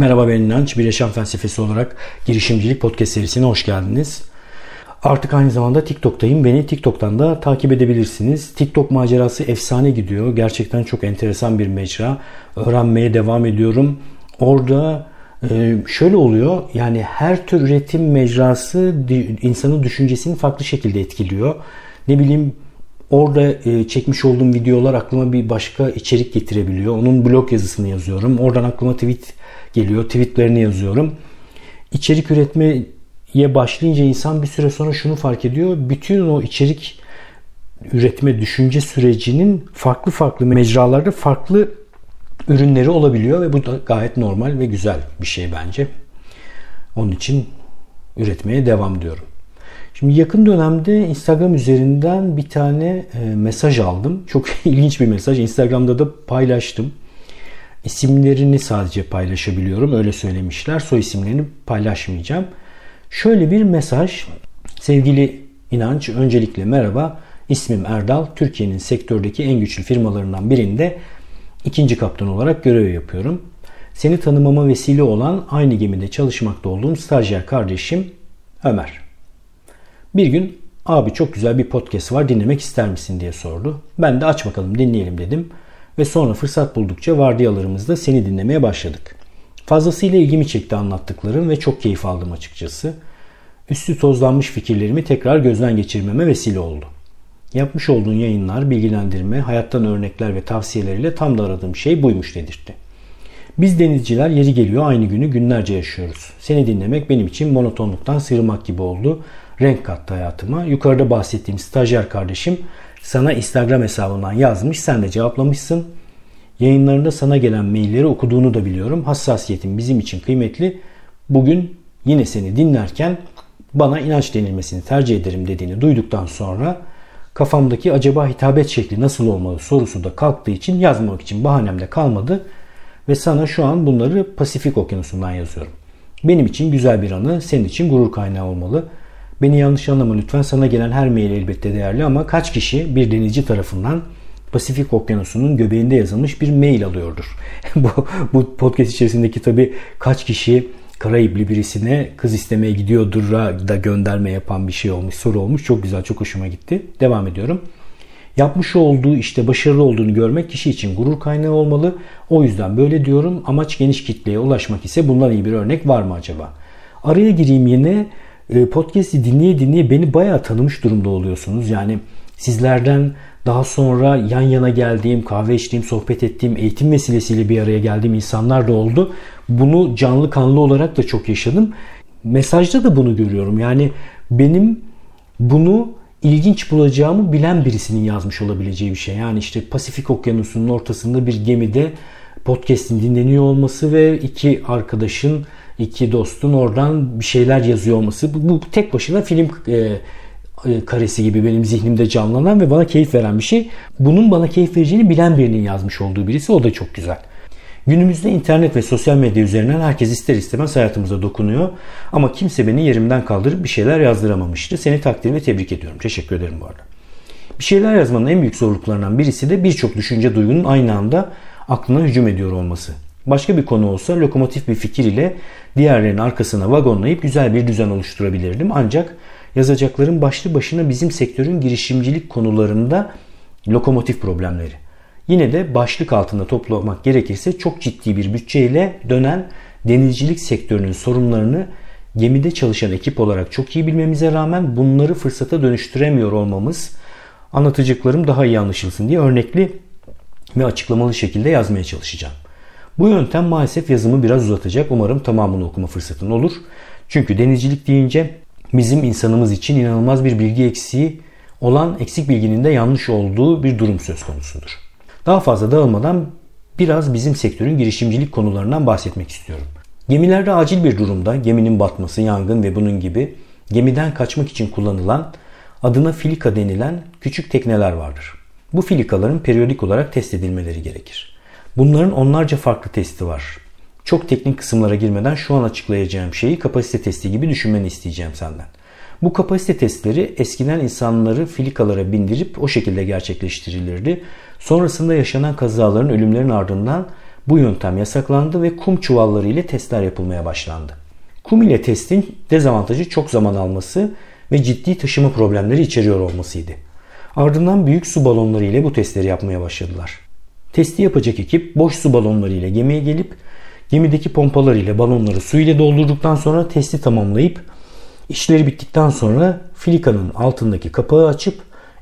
Merhaba ben İnanç. Bir Yaşam Felsefesi olarak girişimcilik podcast serisine hoş geldiniz. Artık aynı zamanda TikTok'tayım. Beni TikTok'tan da takip edebilirsiniz. TikTok macerası efsane gidiyor. Gerçekten çok enteresan bir mecra. Öğrenmeye devam ediyorum. Orada e, şöyle oluyor. Yani her tür üretim mecrası insanın düşüncesini farklı şekilde etkiliyor. Ne bileyim Orada e, çekmiş olduğum videolar aklıma bir başka içerik getirebiliyor. Onun blog yazısını yazıyorum. Oradan aklıma tweet geliyor. Tweetlerini yazıyorum. İçerik üretmeye başlayınca insan bir süre sonra şunu fark ediyor. Bütün o içerik üretme düşünce sürecinin farklı farklı mecralarda farklı ürünleri olabiliyor ve bu da gayet normal ve güzel bir şey bence. Onun için üretmeye devam ediyorum. Şimdi yakın dönemde Instagram üzerinden bir tane e, mesaj aldım. Çok ilginç bir mesaj. Instagram'da da paylaştım. İsimlerini sadece paylaşabiliyorum. Öyle söylemişler. Soy isimlerini paylaşmayacağım. Şöyle bir mesaj. Sevgili İnanç, öncelikle merhaba. İsmim Erdal. Türkiye'nin sektördeki en güçlü firmalarından birinde ikinci kaptan olarak görev yapıyorum. Seni tanımama vesile olan aynı gemide çalışmakta olduğum stajyer kardeşim Ömer. Bir gün abi çok güzel bir podcast var dinlemek ister misin diye sordu. Ben de aç bakalım dinleyelim dedim. Ve sonra fırsat buldukça vardiyalarımızda seni dinlemeye başladık. Fazlasıyla ilgimi çekti anlattıklarım ve çok keyif aldım açıkçası. Üstü tozlanmış fikirlerimi tekrar gözden geçirmeme vesile oldu. Yapmış olduğun yayınlar, bilgilendirme, hayattan örnekler ve tavsiyeleriyle tam da aradığım şey buymuş dedirtti. Biz denizciler yeri geliyor aynı günü günlerce yaşıyoruz. Seni dinlemek benim için monotonluktan sığırmak gibi oldu renk kattı hayatıma. Yukarıda bahsettiğim stajyer kardeşim sana Instagram hesabından yazmış. Sen de cevaplamışsın. Yayınlarında sana gelen mailleri okuduğunu da biliyorum. Hassasiyetin bizim için kıymetli. Bugün yine seni dinlerken bana inanç denilmesini tercih ederim dediğini duyduktan sonra kafamdaki acaba hitabet şekli nasıl olmalı sorusu da kalktığı için yazmamak için bahanem de kalmadı ve sana şu an bunları Pasifik Okyanusu'ndan yazıyorum. Benim için güzel bir anı, senin için gurur kaynağı olmalı. Beni yanlış anlama lütfen. Sana gelen her mail elbette değerli ama kaç kişi bir denizci tarafından Pasifik Okyanusu'nun göbeğinde yazılmış bir mail alıyordur. bu, bu podcast içerisindeki tabi kaç kişi Karayipli birisine kız istemeye gidiyordur da gönderme yapan bir şey olmuş, soru olmuş. Çok güzel, çok hoşuma gitti. Devam ediyorum. Yapmış olduğu işte başarılı olduğunu görmek kişi için gurur kaynağı olmalı. O yüzden böyle diyorum. Amaç geniş kitleye ulaşmak ise bundan iyi bir örnek var mı acaba? Araya gireyim yine podcast'i dinleye dinleye beni bayağı tanımış durumda oluyorsunuz. Yani sizlerden daha sonra yan yana geldiğim, kahve içtiğim, sohbet ettiğim, eğitim vesilesiyle bir araya geldiğim insanlar da oldu. Bunu canlı kanlı olarak da çok yaşadım. Mesajda da bunu görüyorum. Yani benim bunu ilginç bulacağımı bilen birisinin yazmış olabileceği bir şey. Yani işte Pasifik Okyanusu'nun ortasında bir gemide podcast'in dinleniyor olması ve iki arkadaşın iki dostun oradan bir şeyler yazıyor olması bu, bu tek başına film e, e, karesi gibi benim zihnimde canlanan ve bana keyif veren bir şey. Bunun bana keyif vereceğini bilen birinin yazmış olduğu birisi o da çok güzel. Günümüzde internet ve sosyal medya üzerinden herkes ister istemez hayatımıza dokunuyor. Ama kimse beni yerimden kaldırıp bir şeyler yazdıramamıştı. Seni takdir ve tebrik ediyorum. Teşekkür ederim bu arada. Bir şeyler yazmanın en büyük zorluklarından birisi de birçok düşünce duygunun aynı anda aklına hücum ediyor olması. Başka bir konu olsa lokomotif bir fikir ile diğerlerinin arkasına vagonlayıp güzel bir düzen oluşturabilirdim. Ancak yazacaklarım başlı başına bizim sektörün girişimcilik konularında lokomotif problemleri. Yine de başlık altında toplamak gerekirse çok ciddi bir bütçeyle dönen denizcilik sektörünün sorunlarını gemide çalışan ekip olarak çok iyi bilmemize rağmen bunları fırsata dönüştüremiyor olmamız anlatacaklarım daha iyi anlaşılsın diye örnekli ve açıklamalı şekilde yazmaya çalışacağım. Bu yöntem maalesef yazımı biraz uzatacak. Umarım tamamını okuma fırsatın olur. Çünkü denizcilik deyince bizim insanımız için inanılmaz bir bilgi eksiği olan eksik bilginin de yanlış olduğu bir durum söz konusudur. Daha fazla dağılmadan biraz bizim sektörün girişimcilik konularından bahsetmek istiyorum. Gemilerde acil bir durumda geminin batması, yangın ve bunun gibi gemiden kaçmak için kullanılan adına filika denilen küçük tekneler vardır. Bu filikaların periyodik olarak test edilmeleri gerekir. Bunların onlarca farklı testi var. Çok teknik kısımlara girmeden şu an açıklayacağım şeyi kapasite testi gibi düşünmeni isteyeceğim senden. Bu kapasite testleri eskiden insanları filikalara bindirip o şekilde gerçekleştirilirdi. Sonrasında yaşanan kazaların, ölümlerin ardından Bu yöntem yasaklandı ve kum çuvalları ile testler yapılmaya başlandı. Kum ile testin dezavantajı çok zaman alması ve ciddi taşıma problemleri içeriyor olmasıydı. Ardından büyük su balonları ile bu testleri yapmaya başladılar. Testi yapacak ekip boş su balonları ile gemiye gelip gemideki pompalar ile balonları su ile doldurduktan sonra testi tamamlayıp işleri bittikten sonra filikanın altındaki kapağı açıp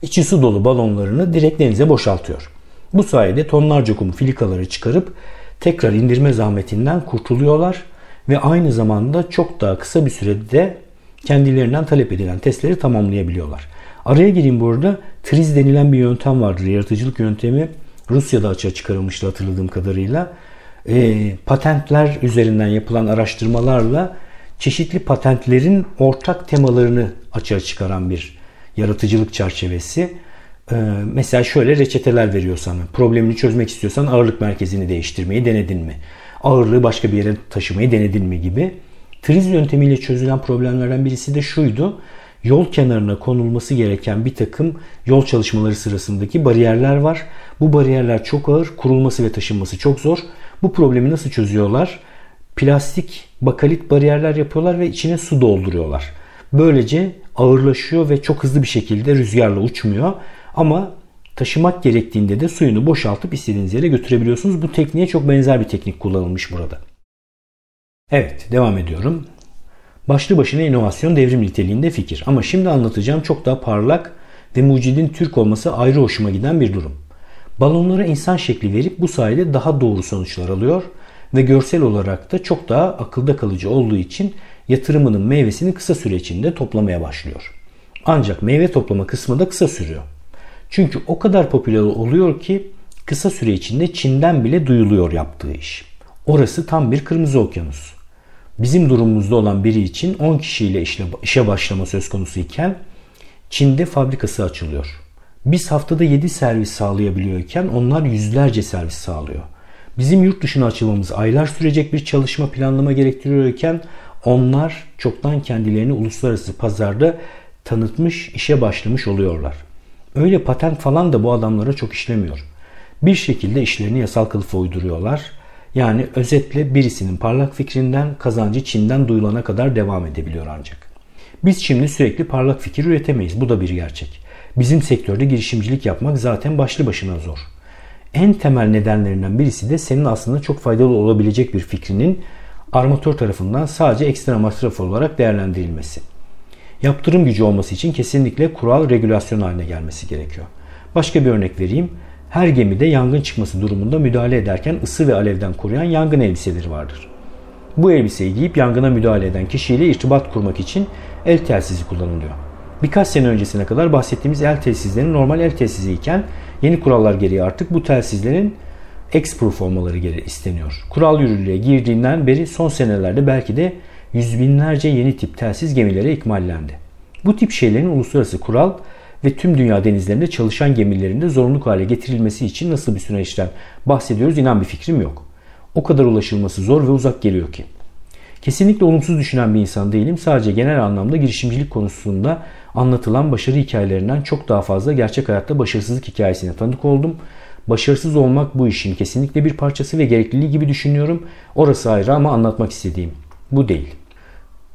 içi su dolu balonlarını direkt denize boşaltıyor. Bu sayede tonlarca kum filikaları çıkarıp tekrar indirme zahmetinden kurtuluyorlar ve aynı zamanda çok daha kısa bir sürede kendilerinden talep edilen testleri tamamlayabiliyorlar. Araya gireyim burada triz denilen bir yöntem vardır. Yaratıcılık yöntemi Rusya'da açığa çıkarılmıştı hatırladığım kadarıyla. E, patentler üzerinden yapılan araştırmalarla çeşitli patentlerin ortak temalarını açığa çıkaran bir yaratıcılık çerçevesi. Ee, mesela şöyle reçeteler veriyor sana. Problemini çözmek istiyorsan ağırlık merkezini değiştirmeyi denedin mi? Ağırlığı başka bir yere taşımayı denedin mi gibi. Triz yöntemiyle çözülen problemlerden birisi de şuydu. Yol kenarına konulması gereken bir takım yol çalışmaları sırasındaki bariyerler var. Bu bariyerler çok ağır, kurulması ve taşınması çok zor. Bu problemi nasıl çözüyorlar? Plastik bakalit bariyerler yapıyorlar ve içine su dolduruyorlar. Böylece ağırlaşıyor ve çok hızlı bir şekilde rüzgarla uçmuyor. Ama taşımak gerektiğinde de suyunu boşaltıp istediğiniz yere götürebiliyorsunuz. Bu tekniğe çok benzer bir teknik kullanılmış burada. Evet devam ediyorum. Başlı başına inovasyon devrim niteliğinde fikir. Ama şimdi anlatacağım çok daha parlak ve mucidin Türk olması ayrı hoşuma giden bir durum. Balonlara insan şekli verip bu sayede daha doğru sonuçlar alıyor ve görsel olarak da çok daha akılda kalıcı olduğu için yatırımının meyvesini kısa süre içinde toplamaya başlıyor. Ancak meyve toplama kısmı da kısa sürüyor. Çünkü o kadar popüler oluyor ki kısa süre içinde Çin'den bile duyuluyor yaptığı iş. Orası tam bir kırmızı okyanus. Bizim durumumuzda olan biri için 10 kişiyle işe başlama söz konusu iken Çin'de fabrikası açılıyor. Biz haftada 7 servis sağlayabiliyorken onlar yüzlerce servis sağlıyor. Bizim yurt dışına açılmamız aylar sürecek bir çalışma planlama gerektiriyorken onlar çoktan kendilerini uluslararası pazarda tanıtmış, işe başlamış oluyorlar. Öyle patent falan da bu adamlara çok işlemiyor. Bir şekilde işlerini yasal kılıfa uyduruyorlar. Yani özetle birisinin parlak fikrinden kazancı Çin'den duyulana kadar devam edebiliyor ancak. Biz şimdi sürekli parlak fikir üretemeyiz. Bu da bir gerçek. Bizim sektörde girişimcilik yapmak zaten başlı başına zor. En temel nedenlerinden birisi de senin aslında çok faydalı olabilecek bir fikrinin armatör tarafından sadece ekstra masraf olarak değerlendirilmesi. Yaptırım gücü olması için kesinlikle kural regülasyon haline gelmesi gerekiyor. Başka bir örnek vereyim. Her gemide yangın çıkması durumunda müdahale ederken ısı ve alevden koruyan yangın elbiseleri vardır. Bu elbiseyi giyip yangına müdahale eden kişiyle irtibat kurmak için el telsizi kullanılıyor. Birkaç sene öncesine kadar bahsettiğimiz el telsizlerinin normal el telsizi iken yeni kurallar gereği artık bu telsizlerin X-Proof olmaları geri isteniyor. Kural yürürlüğe girdiğinden beri son senelerde belki de yüz binlerce yeni tip telsiz gemilere ikmallendi. Bu tip şeylerin uluslararası kural ve tüm dünya denizlerinde çalışan gemilerinde zorunluluk hale getirilmesi için nasıl bir süreçten bahsediyoruz inan bir fikrim yok. O kadar ulaşılması zor ve uzak geliyor ki. Kesinlikle olumsuz düşünen bir insan değilim. Sadece genel anlamda girişimcilik konusunda anlatılan başarı hikayelerinden çok daha fazla gerçek hayatta başarısızlık hikayesine tanık oldum. Başarısız olmak bu işin kesinlikle bir parçası ve gerekliliği gibi düşünüyorum. Orası ayrı ama anlatmak istediğim bu değil.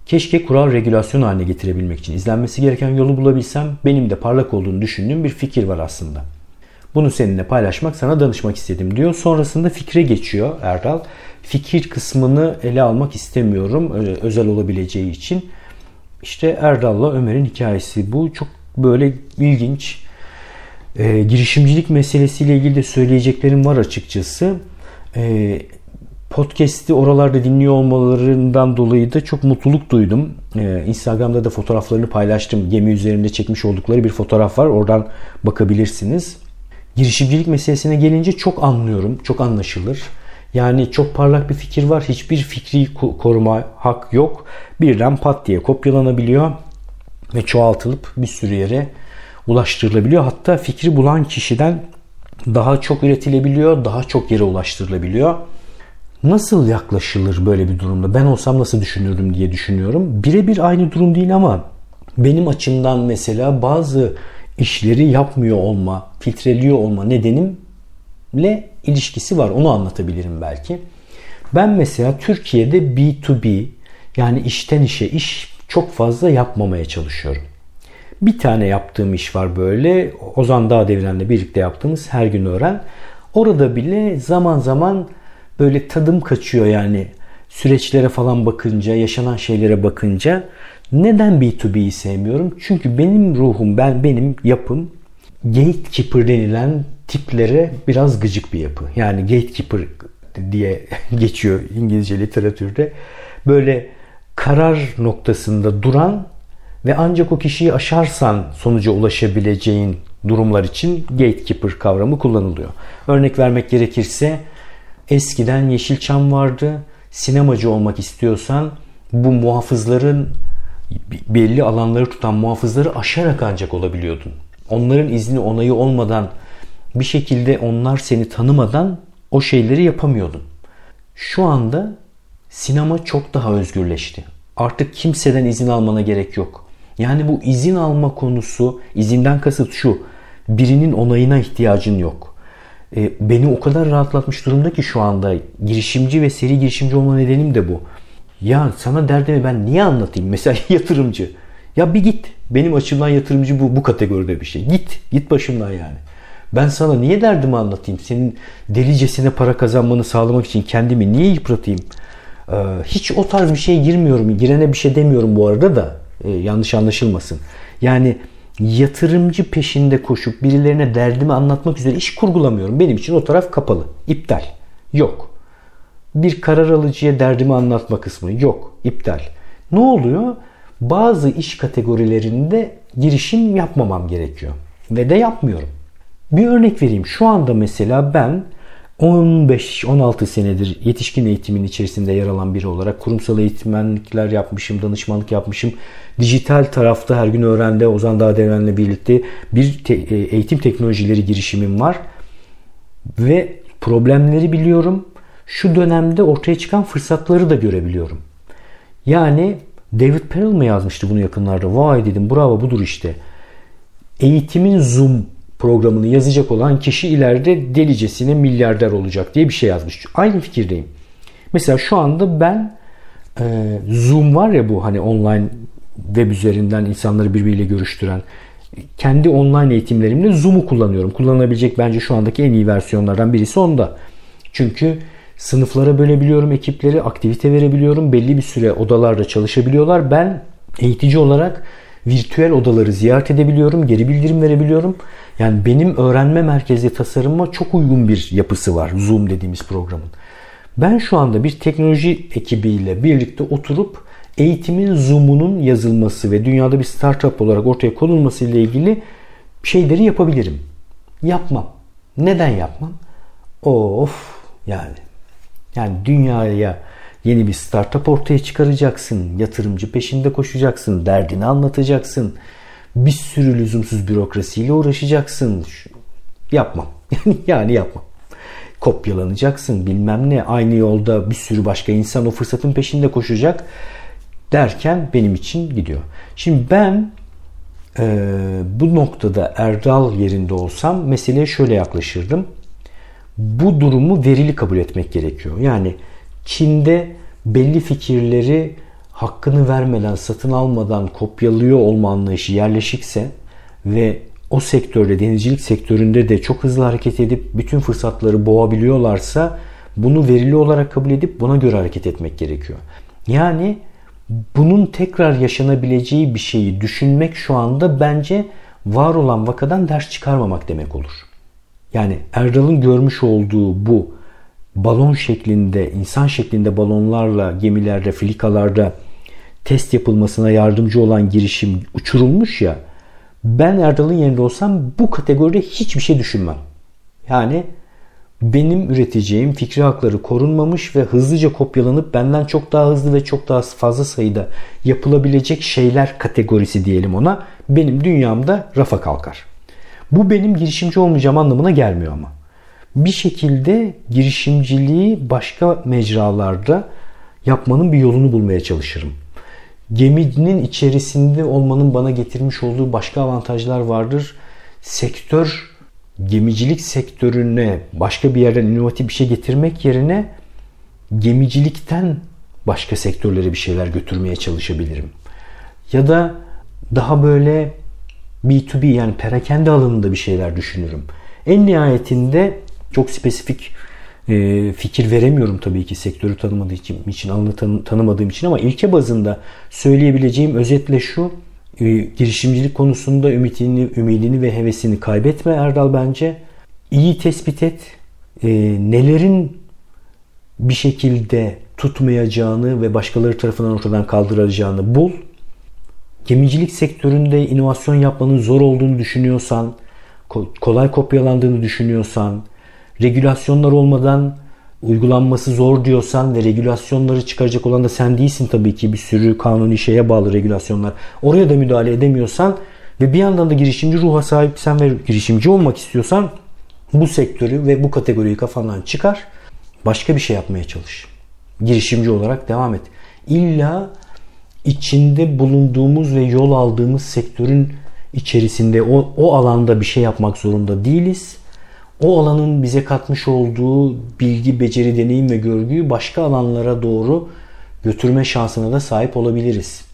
Keşke kural regülasyon haline getirebilmek için izlenmesi gereken yolu bulabilsem benim de parlak olduğunu düşündüğüm bir fikir var aslında. Bunu seninle paylaşmak, sana danışmak istedim diyor. Sonrasında fikre geçiyor Erdal. Fikir kısmını ele almak istemiyorum özel olabileceği için. İşte Erdal'la Ömer'in hikayesi bu. Çok böyle ilginç. E, girişimcilik meselesiyle ilgili de söyleyeceklerim var açıkçası. E, podcast'i oralarda dinliyor olmalarından dolayı da çok mutluluk duydum. Ee, Instagram'da da fotoğraflarını paylaştım. Gemi üzerinde çekmiş oldukları bir fotoğraf var. Oradan bakabilirsiniz. Girişimcilik meselesine gelince çok anlıyorum. Çok anlaşılır. Yani çok parlak bir fikir var. Hiçbir fikri koruma hak yok. Birden pat diye kopyalanabiliyor ve çoğaltılıp bir sürü yere ulaştırılabiliyor. Hatta fikri bulan kişiden daha çok üretilebiliyor, daha çok yere ulaştırılabiliyor. Nasıl yaklaşılır böyle bir durumda? Ben olsam nasıl düşünürdüm diye düşünüyorum. Birebir aynı durum değil ama benim açımdan mesela bazı işleri yapmıyor olma, filtreliyor olma nedenim girişimle ilişkisi var. Onu anlatabilirim belki. Ben mesela Türkiye'de B2B yani işten işe iş çok fazla yapmamaya çalışıyorum. Bir tane yaptığım iş var böyle. Ozan Dağ Devren'le birlikte yaptığımız her gün öğren. Orada bile zaman zaman böyle tadım kaçıyor yani süreçlere falan bakınca, yaşanan şeylere bakınca neden B2B'yi sevmiyorum? Çünkü benim ruhum, ben benim yapım gatekeeper denilen tiplere biraz gıcık bir yapı. Yani gatekeeper diye geçiyor İngilizce literatürde. Böyle karar noktasında duran ve ancak o kişiyi aşarsan sonuca ulaşabileceğin durumlar için gatekeeper kavramı kullanılıyor. Örnek vermek gerekirse eskiden Yeşilçam vardı. Sinemacı olmak istiyorsan bu muhafızların belli alanları tutan muhafızları aşarak ancak olabiliyordun. Onların izni onayı olmadan bir şekilde onlar seni tanımadan o şeyleri yapamıyordun. Şu anda sinema çok daha özgürleşti. Artık kimseden izin almana gerek yok. Yani bu izin alma konusu, izinden kasıt şu. Birinin onayına ihtiyacın yok. E, beni o kadar rahatlatmış durumda ki şu anda girişimci ve seri girişimci olma nedenim de bu. Ya sana derdimi ben niye anlatayım? Mesela yatırımcı. Ya bir git. Benim açımdan yatırımcı bu, bu kategoride bir şey. Git. Git başımdan yani. Ben sana niye derdimi anlatayım? Senin delicesine para kazanmanı sağlamak için kendimi niye yıpratayım? Ee, hiç o tarz bir şeye girmiyorum. Girene bir şey demiyorum bu arada da. Ee, yanlış anlaşılmasın. Yani yatırımcı peşinde koşup birilerine derdimi anlatmak üzere iş kurgulamıyorum. Benim için o taraf kapalı. İptal. Yok. Bir karar alıcıya derdimi anlatma kısmı yok. İptal. Ne oluyor? Bazı iş kategorilerinde girişim yapmamam gerekiyor. Ve de yapmıyorum. Bir örnek vereyim. Şu anda mesela ben 15-16 senedir yetişkin eğitimin içerisinde yer alan biri olarak kurumsal eğitmenlikler yapmışım, danışmanlık yapmışım. Dijital tarafta her gün öğrende Ozan Dağdeven'le birlikte bir te- e, eğitim teknolojileri girişimim var. Ve problemleri biliyorum. Şu dönemde ortaya çıkan fırsatları da görebiliyorum. Yani David Perel mi yazmıştı bunu yakınlarda? Vay dedim bravo budur işte. Eğitimin Zoom programını yazacak olan kişi ileride delicesine milyarder olacak diye bir şey yazmış. Aynı fikirdeyim. Mesela şu anda ben e, Zoom var ya bu hani online web üzerinden insanları birbiriyle görüştüren kendi online eğitimlerimde Zoom'u kullanıyorum. Kullanılabilecek bence şu andaki en iyi versiyonlardan birisi onda. Çünkü sınıflara bölebiliyorum ekipleri, aktivite verebiliyorum. Belli bir süre odalarda çalışabiliyorlar. Ben eğitici olarak virtüel odaları ziyaret edebiliyorum, geri bildirim verebiliyorum. Yani benim öğrenme merkezi tasarıma çok uygun bir yapısı var Zoom dediğimiz programın. Ben şu anda bir teknoloji ekibiyle birlikte oturup eğitimin Zoom'unun yazılması ve dünyada bir startup olarak ortaya konulması ile ilgili şeyleri yapabilirim. Yapmam. Neden yapmam? Of yani. Yani dünyaya yeni bir startup ortaya çıkaracaksın. Yatırımcı peşinde koşacaksın. Derdini anlatacaksın bir sürü lüzumsuz bürokrasiyle uğraşacaksın. Yapmam. yani yapmam. Kopyalanacaksın bilmem ne. Aynı yolda bir sürü başka insan o fırsatın peşinde koşacak derken benim için gidiyor. Şimdi ben e, bu noktada Erdal yerinde olsam meseleye şöyle yaklaşırdım. Bu durumu verili kabul etmek gerekiyor. Yani Çin'de belli fikirleri hakkını vermeden, satın almadan kopyalıyor olma anlayışı yerleşikse ve o sektörde, denizcilik sektöründe de çok hızlı hareket edip bütün fırsatları boğabiliyorlarsa bunu verili olarak kabul edip buna göre hareket etmek gerekiyor. Yani bunun tekrar yaşanabileceği bir şeyi düşünmek şu anda bence var olan vakadan ders çıkarmamak demek olur. Yani Erdal'ın görmüş olduğu bu balon şeklinde, insan şeklinde balonlarla gemilerde, filikalarda test yapılmasına yardımcı olan girişim uçurulmuş ya. Ben Erdal'ın yerinde olsam bu kategoride hiçbir şey düşünmem. Yani benim üreteceğim fikri hakları korunmamış ve hızlıca kopyalanıp benden çok daha hızlı ve çok daha fazla sayıda yapılabilecek şeyler kategorisi diyelim ona benim dünyamda rafa kalkar. Bu benim girişimci olmayacağım anlamına gelmiyor ama bir şekilde girişimciliği başka mecralarda yapmanın bir yolunu bulmaya çalışırım. Geminin içerisinde olmanın bana getirmiş olduğu başka avantajlar vardır. Sektör gemicilik sektörüne başka bir yerden inovatif bir şey getirmek yerine gemicilikten başka sektörlere bir şeyler götürmeye çalışabilirim. Ya da daha böyle B2B yani perakende alanında bir şeyler düşünürüm. En nihayetinde çok spesifik e, fikir veremiyorum tabii ki sektörü tanımadığım için, için alanı tanı, tanımadığım için ama ilke bazında söyleyebileceğim özetle şu girişimcilik konusunda ümitini, ümidini ve hevesini kaybetme Erdal bence. İyi tespit et. E, nelerin bir şekilde tutmayacağını ve başkaları tarafından ortadan kaldırılacağını bul. Gemicilik sektöründe inovasyon yapmanın zor olduğunu düşünüyorsan, kolay kopyalandığını düşünüyorsan, regülasyonlar olmadan uygulanması zor diyorsan ve regülasyonları çıkaracak olan da sen değilsin tabii ki bir sürü kanuni şeye bağlı regülasyonlar. Oraya da müdahale edemiyorsan ve bir yandan da girişimci ruha sahipsen ve girişimci olmak istiyorsan bu sektörü ve bu kategoriyi kafandan çıkar. Başka bir şey yapmaya çalış. Girişimci olarak devam et. İlla içinde bulunduğumuz ve yol aldığımız sektörün içerisinde o, o alanda bir şey yapmak zorunda değiliz o alanın bize katmış olduğu bilgi, beceri, deneyim ve görgüyü başka alanlara doğru götürme şansına da sahip olabiliriz.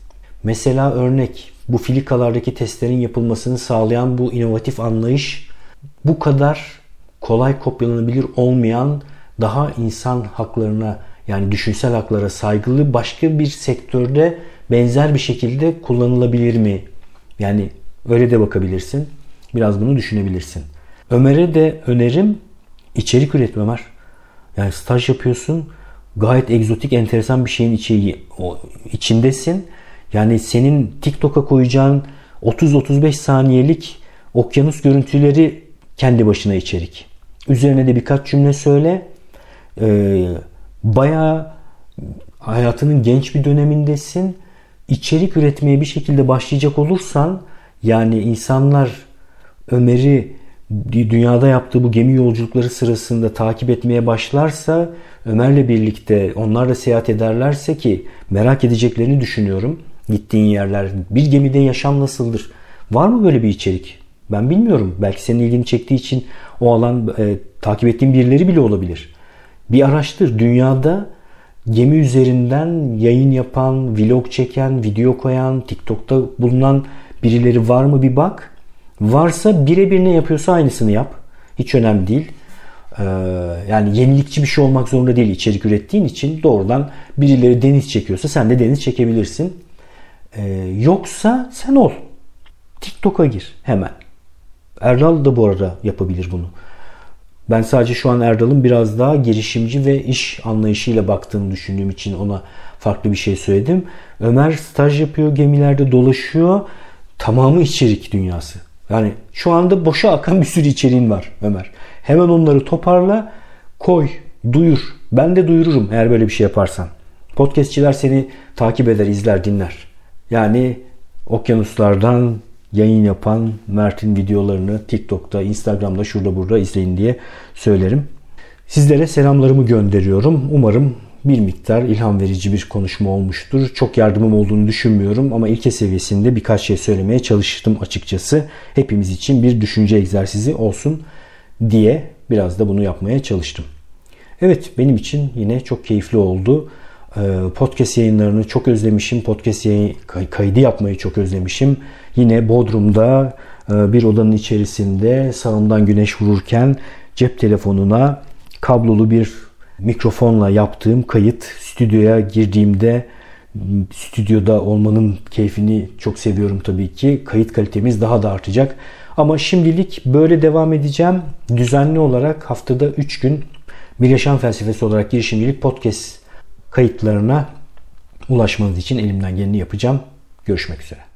Mesela örnek bu filikalardaki testlerin yapılmasını sağlayan bu inovatif anlayış bu kadar kolay kopyalanabilir olmayan daha insan haklarına yani düşünsel haklara saygılı başka bir sektörde benzer bir şekilde kullanılabilir mi? Yani öyle de bakabilirsin. Biraz bunu düşünebilirsin. Ömer'e de önerim içerik üretme Ömer. Yani staj yapıyorsun. Gayet egzotik, enteresan bir şeyin içi, içindesin. Yani senin TikTok'a koyacağın 30-35 saniyelik okyanus görüntüleri kendi başına içerik. Üzerine de birkaç cümle söyle. Ee, bayağı hayatının genç bir dönemindesin. İçerik üretmeye bir şekilde başlayacak olursan yani insanlar Ömer'i dünyada yaptığı bu gemi yolculukları sırasında takip etmeye başlarsa Ömer'le birlikte onlarla seyahat ederlerse ki merak edeceklerini düşünüyorum. Gittiğin yerler bir gemide yaşam nasıldır? Var mı böyle bir içerik? Ben bilmiyorum. Belki senin ilgini çektiği için o alan e, takip ettiğin birileri bile olabilir. Bir araştır. Dünyada gemi üzerinden yayın yapan, vlog çeken, video koyan, TikTok'ta bulunan birileri var mı bir bak. Varsa birebir ne yapıyorsa aynısını yap. Hiç önemli değil. Ee, yani yenilikçi bir şey olmak zorunda değil içerik ürettiğin için doğrudan birileri deniz çekiyorsa sen de deniz çekebilirsin. Ee, yoksa sen ol. TikTok'a gir hemen. Erdal da bu arada yapabilir bunu. Ben sadece şu an Erdal'ın biraz daha girişimci ve iş anlayışıyla baktığını düşündüğüm için ona farklı bir şey söyledim. Ömer staj yapıyor, gemilerde dolaşıyor. Tamamı içerik dünyası. Yani şu anda boşa akan bir sürü içeriğin var Ömer. Hemen onları toparla, koy, duyur. Ben de duyururum eğer böyle bir şey yaparsan. Podcastçiler seni takip eder, izler, dinler. Yani okyanuslardan yayın yapan Mert'in videolarını TikTok'ta, Instagram'da, şurada burada izleyin diye söylerim. Sizlere selamlarımı gönderiyorum. Umarım bir miktar ilham verici bir konuşma olmuştur. Çok yardımım olduğunu düşünmüyorum ama ilke seviyesinde birkaç şey söylemeye çalıştım açıkçası. Hepimiz için bir düşünce egzersizi olsun diye biraz da bunu yapmaya çalıştım. Evet benim için yine çok keyifli oldu. Ee, podcast yayınlarını çok özlemişim. Podcast yayın, kaydı yapmayı çok özlemişim. Yine Bodrum'da e, bir odanın içerisinde sağımdan güneş vururken cep telefonuna kablolu bir mikrofonla yaptığım kayıt stüdyoya girdiğimde stüdyoda olmanın keyfini çok seviyorum tabii ki. Kayıt kalitemiz daha da artacak. Ama şimdilik böyle devam edeceğim. Düzenli olarak haftada 3 gün bir yaşam felsefesi olarak girişimcilik podcast kayıtlarına ulaşmanız için elimden geleni yapacağım. Görüşmek üzere.